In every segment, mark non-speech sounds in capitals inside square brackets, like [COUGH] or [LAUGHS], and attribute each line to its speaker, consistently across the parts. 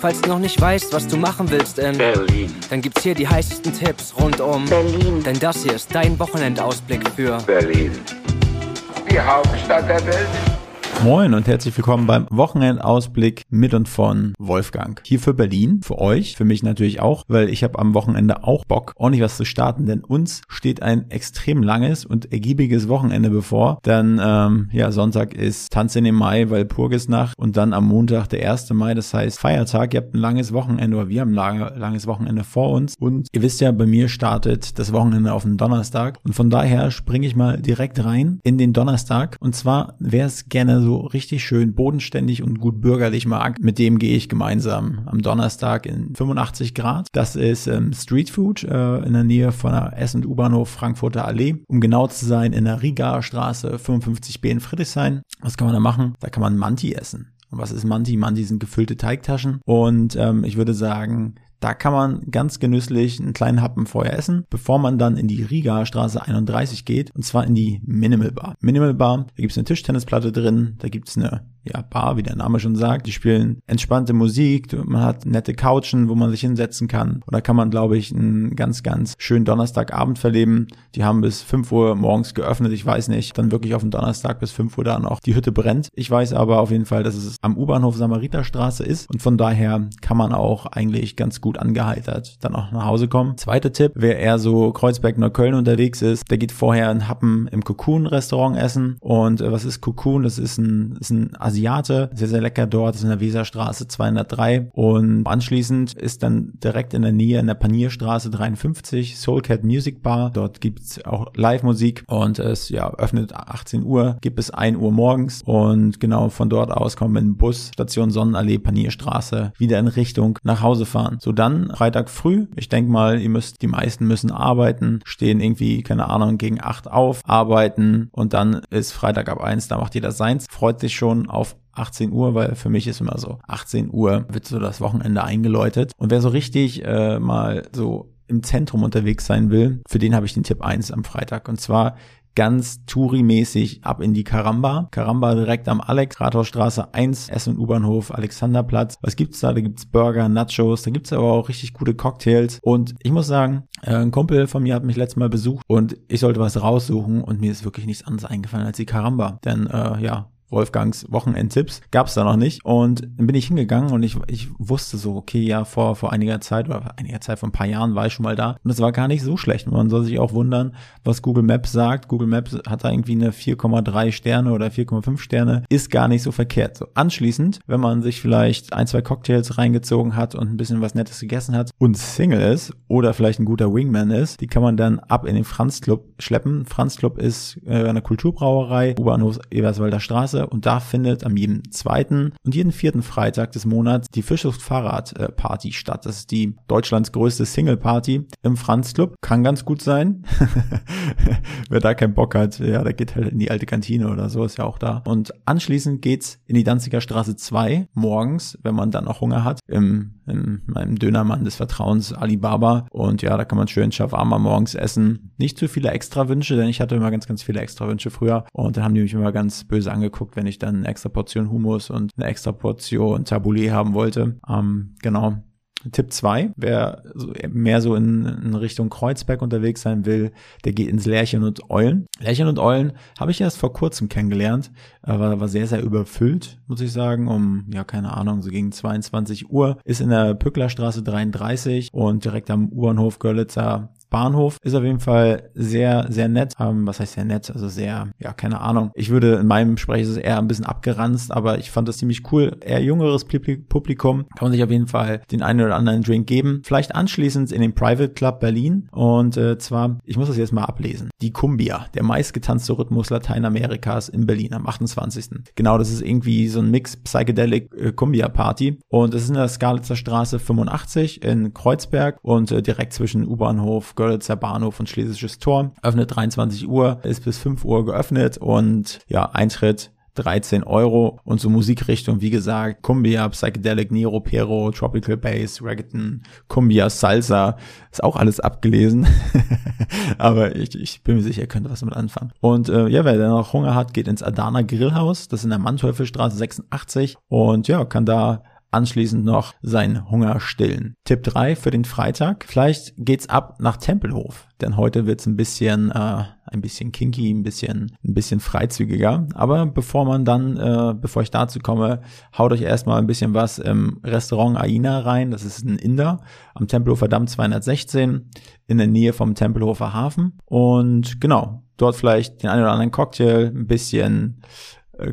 Speaker 1: Falls du noch nicht weißt, was du machen willst in
Speaker 2: Berlin.
Speaker 1: dann gibt's hier die heißesten Tipps rund um
Speaker 3: Berlin.
Speaker 1: Denn das hier ist dein Wochenendausblick für
Speaker 2: Berlin. Die Hauptstadt der Welt.
Speaker 4: Moin und herzlich willkommen beim Wochenendausblick mit und von Wolfgang. Hier für Berlin, für euch, für mich natürlich auch, weil ich habe am Wochenende auch Bock, ordentlich was zu starten, denn uns steht ein extrem langes und ergiebiges Wochenende bevor. Dann, ähm, ja, Sonntag ist Tanz in den Mai, weil Purgisnacht und dann am Montag der 1. Mai, das heißt Feiertag. Ihr habt ein langes Wochenende oder wir haben ein lange, langes Wochenende vor uns und ihr wisst ja, bei mir startet das Wochenende auf den Donnerstag und von daher springe ich mal direkt rein in den Donnerstag und zwar, wer es gerne so richtig schön bodenständig und gut bürgerlich mag, mit dem gehe ich gemeinsam am Donnerstag in 85 Grad. Das ist ähm, Street Food äh, in der Nähe von der S- und U-Bahnhof Frankfurter Allee. Um genau zu sein, in der Riga Straße 55b in Friedrichshain. Was kann man da machen? Da kann man Manti essen. Und was ist Manti? Manti sind gefüllte Teigtaschen. Und ähm, ich würde sagen, da kann man ganz genüsslich einen kleinen Happen vorher essen, bevor man dann in die Riga Straße 31 geht, und zwar in die Minimal Bar. Minimal Bar, da gibt's eine Tischtennisplatte drin, da gibt's eine ja, Bar, wie der Name schon sagt. Die spielen entspannte Musik, man hat nette Couchen, wo man sich hinsetzen kann. Und kann man, glaube ich, einen ganz, ganz schönen Donnerstagabend verleben. Die haben bis 5 Uhr morgens geöffnet, ich weiß nicht, dann wirklich auf dem Donnerstag bis 5 Uhr da noch die Hütte brennt. Ich weiß aber auf jeden Fall, dass es am U-Bahnhof Samariterstraße ist und von daher kann man auch eigentlich ganz gut angeheitert dann auch nach Hause kommen. Zweiter Tipp, wer eher so Kreuzberg Neukölln unterwegs ist, der geht vorher ein Happen im Cocoon Restaurant essen und äh, was ist Cocoon? Das ist ein, ist ein Asiate, sehr, sehr lecker dort, das ist in der Weserstraße 203 und anschließend ist dann direkt in der Nähe in der Panierstraße 53 Soulcat Music Bar. Dort gibt's auch Live-Musik und es ja öffnet 18 Uhr, gibt bis 1 Uhr morgens. Und genau von dort aus kommen wir den Bus, Station Sonnenallee, Panierstraße, wieder in Richtung nach Hause fahren. So dann Freitag früh, ich denke mal, ihr müsst, die meisten müssen arbeiten, stehen irgendwie, keine Ahnung, gegen 8 auf, arbeiten. Und dann ist Freitag ab 1, da macht jeder seins, freut sich schon auf 18 Uhr, weil für mich ist immer so, 18 Uhr wird so das Wochenende eingeläutet. Und wer so richtig äh, mal so im Zentrum unterwegs sein will, für den habe ich den Tipp 1 am Freitag. Und zwar ganz Touri-mäßig ab in die Karamba. Karamba direkt am Alex, Rathausstraße 1, S- und U-Bahnhof, Alexanderplatz. Was gibt's da? Da gibt's Burger, Nachos, da gibt's aber auch richtig gute Cocktails. Und ich muss sagen, äh, ein Kumpel von mir hat mich letztes Mal besucht und ich sollte was raussuchen und mir ist wirklich nichts anderes eingefallen als die Karamba. Denn äh, ja, Wolfgangs Wochenendtipps gab es da noch nicht und dann bin ich hingegangen und ich, ich wusste so, okay, ja, vor, vor einiger Zeit oder vor einiger Zeit, vor ein paar Jahren war ich schon mal da und es war gar nicht so schlecht. Man soll sich auch wundern, was Google Maps sagt. Google Maps hat da irgendwie eine 4,3 Sterne oder 4,5 Sterne, ist gar nicht so verkehrt. So anschließend, wenn man sich vielleicht ein, zwei Cocktails reingezogen hat und ein bisschen was Nettes gegessen hat und Single ist oder vielleicht ein guter Wingman ist, die kann man dann ab in den Franz Club schleppen. Franz Club ist äh, eine Kulturbrauerei, U-Bahnhof Eberswalder Straße und da findet am jeden zweiten und jeden vierten Freitag des Monats die Fischluft Fahrrad Party statt. Das ist die Deutschlands größte Single Party im Franz Club. Kann ganz gut sein. [LAUGHS] Wer da keinen Bock hat, ja, der geht halt in die alte Kantine oder so, ist ja auch da. Und anschließend geht's in die Danziger Straße 2 morgens, wenn man dann noch Hunger hat, im, in meinem Dönermann des Vertrauens Alibaba. Und ja, da kann man schön Shawarma morgens essen. Nicht zu viele extra Wünsche, denn ich hatte immer ganz, ganz viele extra Wünsche früher. Und dann haben die mich immer ganz böse angeguckt, wenn ich dann eine extra Portion Hummus und eine extra Portion Tabbouleh haben wollte. Ähm, genau. Tipp 2, wer mehr so in, in, Richtung Kreuzberg unterwegs sein will, der geht ins Lärchen und Eulen. Lärchen und Eulen habe ich erst vor kurzem kennengelernt, war, war sehr, sehr überfüllt, muss ich sagen, um, ja, keine Ahnung, so gegen 22 Uhr, ist in der Pücklerstraße 33 und direkt am U-Bahnhof Görlitzer Bahnhof. Ist auf jeden Fall sehr, sehr nett. Ähm, was heißt sehr nett? Also sehr, ja, keine Ahnung. Ich würde in meinem Sprech ist es eher ein bisschen abgeranzt, aber ich fand das ziemlich cool. Eher jüngeres Publikum. Kann man sich auf jeden Fall den einen oder anderen Drink geben. Vielleicht anschließend in den Private Club Berlin. Und äh, zwar, ich muss das jetzt mal ablesen. Die Cumbia, der meistgetanzte Rhythmus Lateinamerikas in Berlin am 28. Genau, das ist irgendwie so ein Mix Psychedelic äh, Cumbia Party. Und es ist in der Skalitzer Straße 85 in Kreuzberg und äh, direkt zwischen U-Bahnhof, Görlitzer Bahnhof und Schlesisches Tor. Öffnet 23 Uhr, ist bis 5 Uhr geöffnet und ja, Eintritt 13 Euro und so Musikrichtung, wie gesagt, Cumbia, Psychedelic, Nero, Pero, Tropical Bass, Reggaeton, Cumbia, Salsa, ist auch alles abgelesen. [LAUGHS] Aber ich, ich bin mir sicher, ihr könnt was damit anfangen. Und äh, ja, wer da noch Hunger hat, geht ins Adana Grillhaus, das ist in der Manteuffelstraße 86 und ja, kann da anschließend noch seinen Hunger stillen. Tipp 3 für den Freitag. Vielleicht geht's ab nach Tempelhof, denn heute wird's ein bisschen äh, ein bisschen kinky, ein bisschen ein bisschen freizügiger, aber bevor man dann äh, bevor ich dazu komme, haut euch erstmal ein bisschen was im Restaurant Aina rein, das ist ein Inder am Tempelhofer Damm 216 in der Nähe vom Tempelhofer Hafen und genau, dort vielleicht den einen oder anderen Cocktail, ein bisschen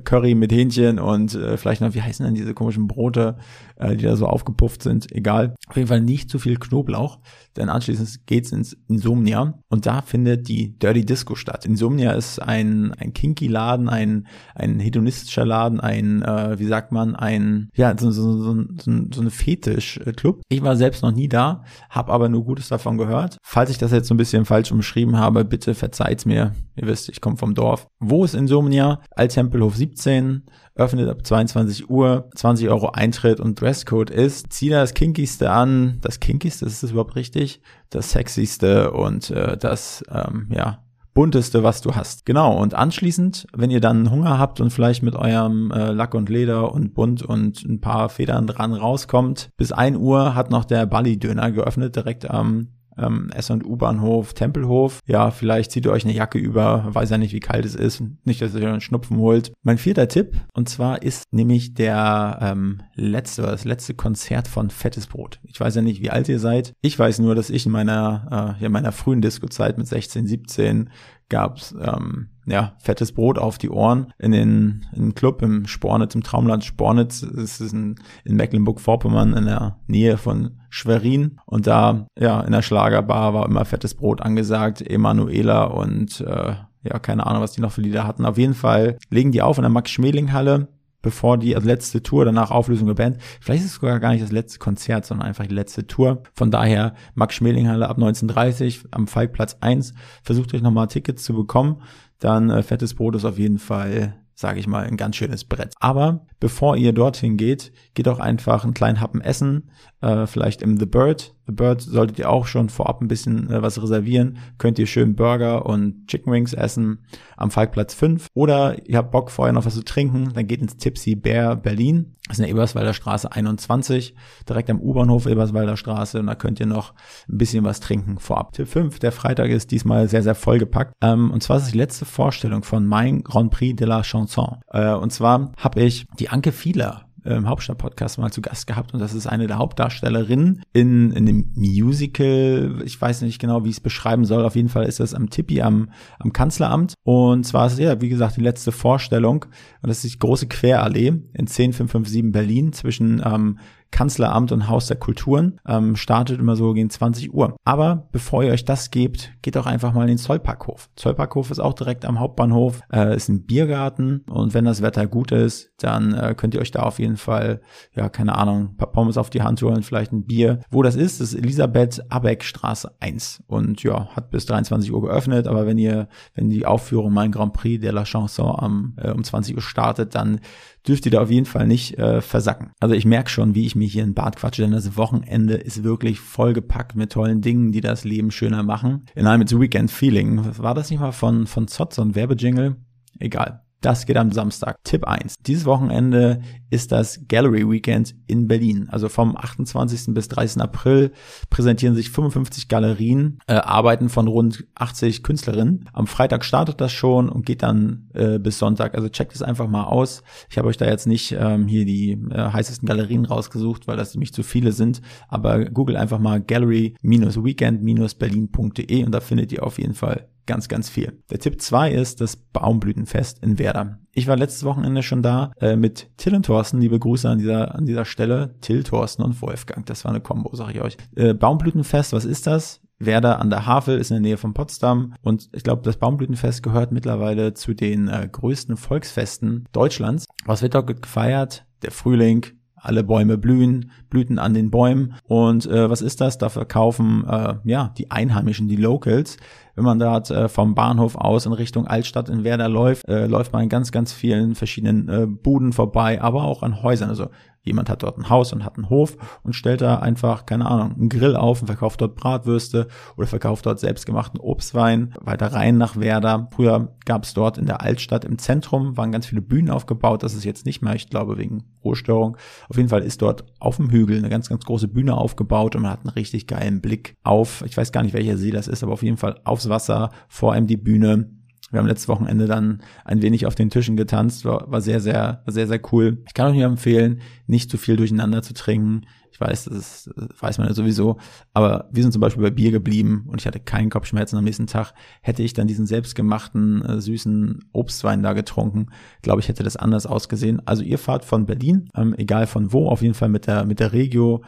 Speaker 4: Curry mit Hähnchen und äh, vielleicht noch, wie heißen denn diese komischen Brote, äh, die da so aufgepufft sind, egal. Auf jeden Fall nicht zu viel Knoblauch, denn anschließend geht's ins Insomnia und da findet die Dirty Disco statt. Insomnia ist ein, ein kinky Laden, ein, ein hedonistischer Laden, ein, äh, wie sagt man, ein, ja, so, so, so, so, so eine Fetisch-Club. Ich war selbst noch nie da, habe aber nur Gutes davon gehört. Falls ich das jetzt so ein bisschen falsch umschrieben habe, bitte verzeiht's mir. Ihr wisst, ich komme vom Dorf. Wo ist Insomnia? Alttempelhof 17 öffnet ab 22 Uhr, 20 Euro Eintritt und Dresscode ist, zieh da das Kinkigste an, das Kinkigste, ist das überhaupt richtig? Das Sexyste und äh, das, ähm, ja, bunteste, was du hast. Genau, und anschließend, wenn ihr dann Hunger habt und vielleicht mit eurem äh, Lack und Leder und Bunt und ein paar Federn dran rauskommt, bis ein Uhr hat noch der Bali-Döner geöffnet, direkt am ähm, S- und U-Bahnhof, Tempelhof. Ja, vielleicht zieht ihr euch eine Jacke über, weiß ja nicht, wie kalt es ist. Nicht, dass ihr einen Schnupfen holt. Mein vierter Tipp, und zwar ist nämlich der ähm, letzte, das letzte Konzert von Fettes Brot. Ich weiß ja nicht, wie alt ihr seid. Ich weiß nur, dass ich in meiner, äh, ja, meiner frühen Disco-Zeit mit 16, 17 gab's ähm, ja, fettes Brot auf die Ohren in den, in den Club im Spornitz, im Traumland Spornitz. Es ist in, in Mecklenburg-Vorpommern in der Nähe von Schwerin. Und da, ja, in der Schlagerbar war immer fettes Brot angesagt, Emanuela und äh, ja, keine Ahnung, was die noch für Lieder hatten. Auf jeden Fall legen die auf in der Max-Schmeling-Halle bevor die letzte Tour, danach Auflösung der Band. Vielleicht ist es sogar gar nicht das letzte Konzert, sondern einfach die letzte Tour. Von daher Max Schmelinghalle ab 1930 am Falkplatz 1. Versucht euch nochmal Tickets zu bekommen. Dann äh, Fettes Brot ist auf jeden Fall sage ich mal, ein ganz schönes Brett. Aber bevor ihr dorthin geht, geht auch einfach einen kleinen Happen essen, äh, vielleicht im The Bird. The Bird solltet ihr auch schon vorab ein bisschen äh, was reservieren. Könnt ihr schön Burger und Chicken Wings essen am Falkplatz 5. Oder ihr habt Bock vorher noch was zu trinken, dann geht ins Tipsy Bear Berlin. Das ist in der Eberswalder Straße 21, direkt am U-Bahnhof Eberswalder Straße. Und da könnt ihr noch ein bisschen was trinken vorab. Tipp 5, der Freitag ist diesmal sehr, sehr vollgepackt. Ähm, und zwar ist es die letzte Vorstellung von Mein Grand Prix de la Chanson. Äh, und zwar habe ich die Anke Fieler im Hauptstadt-Podcast mal zu Gast gehabt und das ist eine der Hauptdarstellerinnen in, in dem Musical. Ich weiß nicht genau, wie ich es beschreiben soll. Auf jeden Fall ist das am Tippi am, am Kanzleramt. Und zwar ist es ja, wie gesagt, die letzte Vorstellung. Und das ist die große Querallee in 10557 Berlin zwischen ähm, Kanzleramt und Haus der Kulturen. Ähm, startet immer so gegen 20 Uhr. Aber bevor ihr euch das gebt, geht doch einfach mal in den Zollparkhof. Zollparkhof ist auch direkt am Hauptbahnhof, äh, ist ein Biergarten und wenn das Wetter gut ist, dann äh, könnt ihr euch da auf jeden Fall, ja, keine Ahnung, ein paar Pommes auf die Hand holen, vielleicht ein Bier. Wo das ist, ist Elisabeth Abeck Straße 1 und ja, hat bis 23 Uhr geöffnet, aber wenn ihr, wenn die Aufführung Mein Grand Prix de la Chanson am, äh, um 20 Uhr startet, dann dürft ihr da auf jeden Fall nicht äh, versacken. Also ich merke schon, wie ich mich hier in Bad quatsche, denn das Wochenende ist wirklich vollgepackt mit tollen Dingen, die das Leben schöner machen. In einem mit Weekend Feeling. War das nicht mal von, von Zott, so ein Werbejingle? Egal. Das geht am Samstag. Tipp 1. Dieses Wochenende ist das Gallery Weekend in Berlin. Also vom 28. bis 30. April präsentieren sich 55 Galerien, äh, Arbeiten von rund 80 Künstlerinnen. Am Freitag startet das schon und geht dann äh, bis Sonntag. Also checkt es einfach mal aus. Ich habe euch da jetzt nicht ähm, hier die äh, heißesten Galerien rausgesucht, weil das nämlich zu viele sind. Aber google einfach mal gallery-weekend-berlin.de und da findet ihr auf jeden Fall ganz, ganz viel. Der Tipp zwei ist das Baumblütenfest in Werder. Ich war letztes Wochenende schon da äh, mit Till und Thorsten. Liebe Grüße an dieser, an dieser Stelle. Till, Thorsten und Wolfgang. Das war eine Kombo, sag ich euch. Äh, Baumblütenfest, was ist das? Werder an der Havel ist in der Nähe von Potsdam und ich glaube, das Baumblütenfest gehört mittlerweile zu den äh, größten Volksfesten Deutschlands. Was wird dort gefeiert? Der Frühling, alle Bäume blühen, Blüten an den Bäumen. Und äh, was ist das? Da verkaufen äh, ja die Einheimischen, die Locals, Wenn man dort äh, vom Bahnhof aus in Richtung Altstadt in Werder läuft, äh, läuft man in ganz, ganz vielen verschiedenen äh, Buden vorbei, aber auch an Häusern. Also Jemand hat dort ein Haus und hat einen Hof und stellt da einfach, keine Ahnung, einen Grill auf und verkauft dort Bratwürste oder verkauft dort selbstgemachten Obstwein. Weiter rein nach Werder. Früher gab es dort in der Altstadt im Zentrum, waren ganz viele Bühnen aufgebaut. Das ist jetzt nicht mehr, ich glaube, wegen Ruhestörung. Auf jeden Fall ist dort auf dem Hügel eine ganz, ganz große Bühne aufgebaut und man hat einen richtig geilen Blick auf, ich weiß gar nicht, welcher See das ist, aber auf jeden Fall aufs Wasser, vor einem die Bühne wir haben letztes Wochenende dann ein wenig auf den Tischen getanzt, war, war sehr, sehr, war sehr, sehr cool. Ich kann euch nur empfehlen, nicht zu viel durcheinander zu trinken. Ich weiß, das, ist, das weiß man ja sowieso, aber wir sind zum Beispiel bei Bier geblieben und ich hatte keinen Kopfschmerzen am nächsten Tag. Hätte ich dann diesen selbstgemachten, äh, süßen Obstwein da getrunken, glaube ich, hätte das anders ausgesehen. Also ihr fahrt von Berlin, ähm, egal von wo, auf jeden Fall mit der, mit der Regio,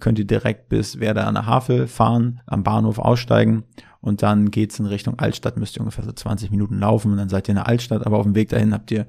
Speaker 4: könnt ihr direkt bis Werder an der Havel fahren, am Bahnhof aussteigen und dann geht's in Richtung Altstadt, müsst ihr ungefähr so 20 Minuten laufen und dann seid ihr in der Altstadt, aber auf dem Weg dahin habt ihr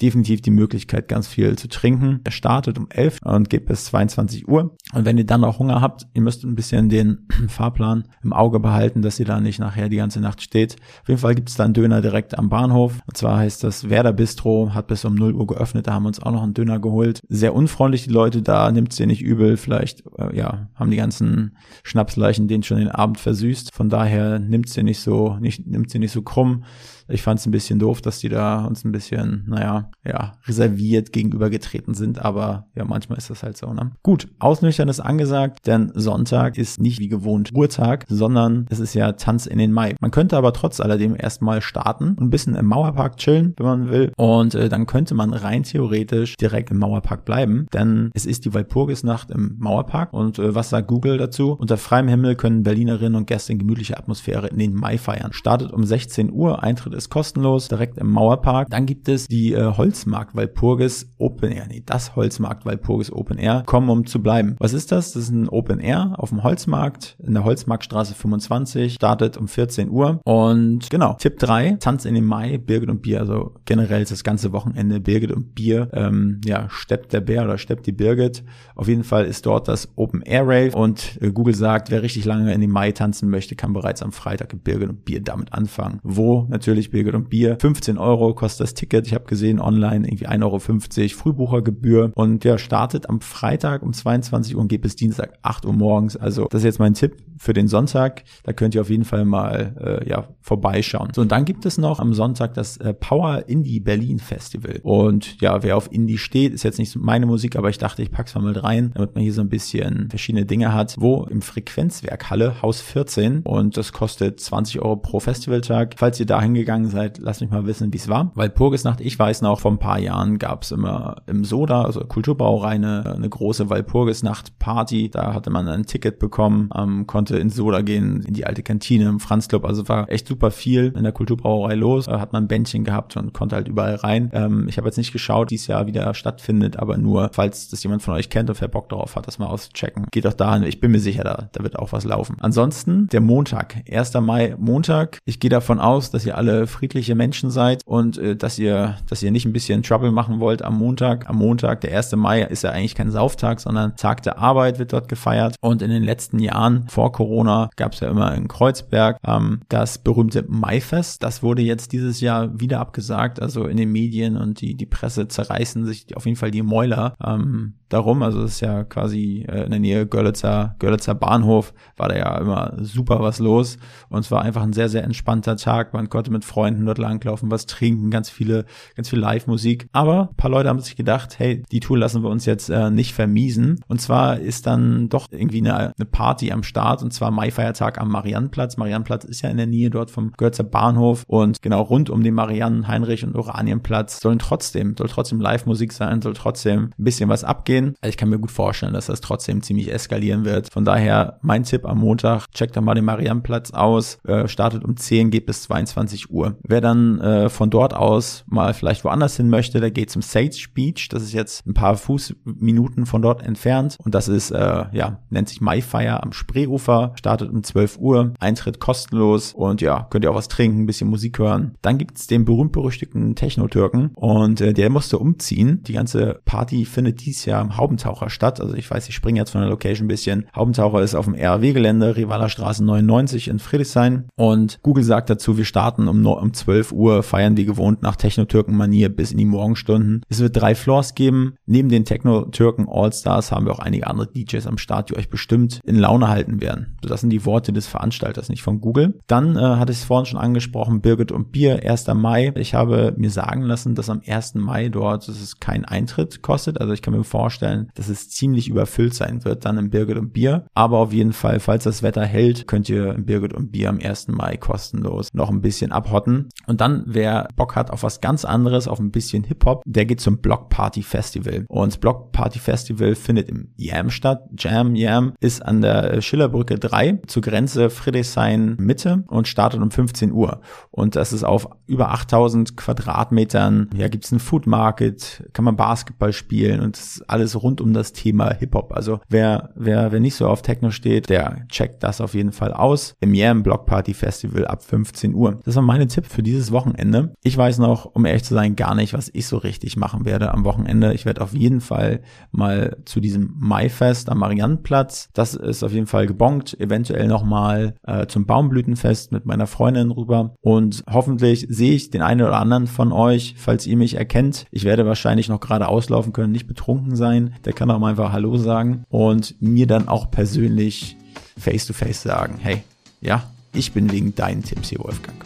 Speaker 4: definitiv die Möglichkeit, ganz viel zu trinken. Er startet um 11 und geht bis 22 Uhr. Und wenn ihr dann noch Hunger habt, ihr müsst ein bisschen den [CLEARS THROAT] Fahrplan im Auge behalten, dass ihr da nicht nachher die ganze Nacht steht. Auf jeden Fall gibt es da einen Döner direkt am Bahnhof. Und zwar heißt das Werder Bistro, hat bis um 0 Uhr geöffnet. Da haben wir uns auch noch einen Döner geholt. Sehr unfreundlich die Leute da, nimmt sie nicht übel. Vielleicht, äh, ja, haben die ganzen Schnapsleichen den schon den Abend versüßt. Von daher nimmt sie nicht so, nicht, nimmt sie nicht so krumm. Ich fand es ein bisschen doof, dass die da uns ein bisschen, naja, ja, reserviert gegenübergetreten sind, aber ja, manchmal ist das halt so, ne? Gut, Ausnüchtern ist angesagt, denn Sonntag ist nicht wie gewohnt Ruhetag, sondern es ist ja Tanz in den Mai. Man könnte aber trotz alledem erstmal starten und ein bisschen im Mauerpark chillen, wenn man will. Und äh, dann könnte man rein theoretisch direkt im Mauerpark bleiben, denn es ist die Walpurgisnacht im Mauerpark. Und äh, was sagt Google dazu? Unter freiem Himmel können Berlinerinnen und Gäste in gemütlicher Atmosphäre in den Mai feiern. Startet um 16 Uhr, Eintritt ist kostenlos, direkt im Mauerpark. Dann gibt es die äh, Holzmarkt Walpurgis Open Air. Nee, das Holzmarkt Walpurgis Open Air. Kommen, um zu bleiben. Was ist das? Das ist ein Open Air auf dem Holzmarkt in der Holzmarktstraße 25. Startet um 14 Uhr. Und genau, Tipp 3, Tanz in den Mai, Birgit und Bier. Also generell ist das ganze Wochenende Birgit und Bier. Ähm, ja, steppt der Bär oder steppt die Birgit. Auf jeden Fall ist dort das Open Air Rave. Und äh, Google sagt, wer richtig lange in den Mai tanzen möchte, kann bereits am Freitag Birgit und Bier damit anfangen. Wo natürlich Birgit und Bier. 15 Euro kostet das Ticket. Ich habe gesehen online irgendwie 1,50 Euro Frühbuchergebühr und ja, startet am Freitag um 22 Uhr und geht bis Dienstag 8 Uhr morgens. Also das ist jetzt mein Tipp für den Sonntag. Da könnt ihr auf jeden Fall mal äh, ja vorbeischauen. So und dann gibt es noch am Sonntag das äh, Power Indie Berlin Festival. Und ja, wer auf Indie steht, ist jetzt nicht meine Musik, aber ich dachte, ich pack's mal mit rein, damit man hier so ein bisschen verschiedene Dinge hat. Wo im Frequenzwerk Halle Haus 14 und das kostet 20 Euro pro Festivaltag. Falls ihr da hingegangen seid, lasst mich mal wissen, wie es war. Weil Purgisnacht, ich weiß noch, vor ein paar Jahren gab es immer im Soda, also Kulturbrauerei, eine, große Walpurgisnacht-Party. Da hatte man ein Ticket bekommen, ähm, konnte ins Soda gehen, in die alte Kantine, im Franz Club. Also war echt super viel in der Kulturbrauerei los. Da hat man ein Bändchen gehabt und konnte halt überall rein. Ähm, ich habe jetzt nicht geschaut, dieses Jahr wieder stattfindet, aber nur, falls das jemand von euch kennt und wer Bock darauf hat, das mal auschecken. Geht doch dahin. Ich bin mir sicher, da, da wird auch was laufen. Ansonsten der Montag, 1. Mai, Montag. Ich gehe davon aus, dass ihr alle friedliche Menschen seid und äh, dass ihr, dass ihr nicht ein bisschen Trouble machen wollt am Montag. Am Montag, der 1. Mai, ist ja eigentlich kein Sauftag, sondern Tag der Arbeit wird dort gefeiert. Und in den letzten Jahren vor Corona gab es ja immer in Kreuzberg ähm, das berühmte Maifest. Das wurde jetzt dieses Jahr wieder abgesagt. Also in den Medien und die, die Presse zerreißen sich auf jeden Fall die Mäuler ähm, darum. Also es ist ja quasi äh, in der Nähe Görlitzer, Görlitzer Bahnhof war da ja immer super was los. Und es war einfach ein sehr, sehr entspannter Tag. Man konnte mit Freunden dort langlaufen, was trinken, ganz viele, ganz viel Live-Musik. Aber ein paar Leute haben sich gedacht, hey, die Tour lassen wir uns jetzt äh, nicht vermiesen. Und zwar ist dann doch irgendwie eine, eine Party am Start und zwar Maifeiertag am Mariannplatz. Mariannplatz ist ja in der Nähe dort vom Görzer Bahnhof und genau rund um den Mariannen, Heinrich und Oranienplatz sollen trotzdem, soll trotzdem Live-Musik sein, soll trotzdem ein bisschen was abgehen. Also ich kann mir gut vorstellen, dass das trotzdem ziemlich eskalieren wird. Von daher mein Tipp am Montag, checkt doch mal den Mariannplatz aus, äh, startet um 10, geht bis 22 Uhr. Wer dann äh, von dort aus mal vielleicht woanders hin möchte, der geht zum Sage Beach. Das ist jetzt ein paar Fußminuten von dort entfernt und das ist, äh, ja, nennt sich Maifire am Spreeufer, startet um 12 Uhr, Eintritt kostenlos und ja, könnt ihr auch was trinken, ein bisschen Musik hören. Dann gibt's den berühmt-berüchtigten Techno-Türken und äh, der musste umziehen. Die ganze Party findet dies Jahr im Haubentaucher statt. Also ich weiß, ich springe jetzt von der Location ein bisschen. Haubentaucher ist auf dem RW-Gelände, Rivaler Straße 99 in Friedrichshain und Google sagt dazu, wir starten um, um 12 Uhr, feiern wie gewohnt nach Techno-Türken-Manier bis in die Morgenstunden. Es wird drei Floors geben. Neben den Techno-Türken All-Stars haben wir auch einige andere DJs am Start, die euch bestimmt in Laune halten werden. Das sind die Worte des Veranstalters, nicht von Google. Dann äh, hatte ich es vorhin schon angesprochen, Birgit und Bier, 1. Mai. Ich habe mir sagen lassen, dass am 1. Mai dort dass es kein Eintritt kostet. Also ich kann mir vorstellen, dass es ziemlich überfüllt sein wird dann im Birgit und Bier. Aber auf jeden Fall, falls das Wetter hält, könnt ihr im Birgit und Bier am 1. Mai kostenlos noch ein bisschen abhotten. Und dann, wer Bock hat auf was ganz anderes, auf ein bisschen Hip-Hop, der geht zum Block Party Festival. Und Block Party Festival findet im Jam statt. Jam, Jam ist an der Schillerbrücke 3 zur Grenze Friedrichshain Mitte und startet um 15 Uhr. Und das ist auf über 8000 Quadratmetern. Ja, gibt's einen Food Market, kann man Basketball spielen und alles rund um das Thema Hip-Hop. Also wer, wer, wer nicht so auf Techno steht, der checkt das auf jeden Fall aus. Im Yam Block Party Festival ab 15 Uhr. Das waren meine Tipps für dieses Wochenende. Ich weiß noch, um ehrlich zu sein, gar nicht, was ich so richtig machen werde am Wochenende. Ich werde auf jeden Fall mal zu diesem Maifest am Mariannenplatz. Das ist auf jeden Fall gebongt. Eventuell nochmal äh, zum Baumblütenfest mit meiner Freundin rüber. Und hoffentlich sehe ich den einen oder anderen von euch, falls ihr mich erkennt. Ich werde wahrscheinlich noch gerade auslaufen können, nicht betrunken sein. Der kann auch mal einfach Hallo sagen und mir dann auch persönlich face to face sagen, hey, ja, ich bin wegen deinen Tipps hier, Wolfgang.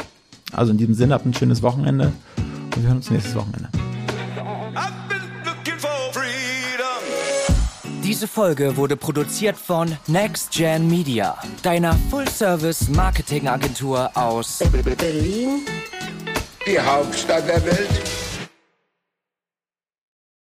Speaker 4: Also in diesem Sinne, habt ein schönes Wochenende und wir hören uns nächstes Wochenende.
Speaker 1: Diese Folge wurde produziert von Next Gen Media, deiner Full-Service-Marketing-Agentur aus
Speaker 2: Berlin, die Hauptstadt der Welt.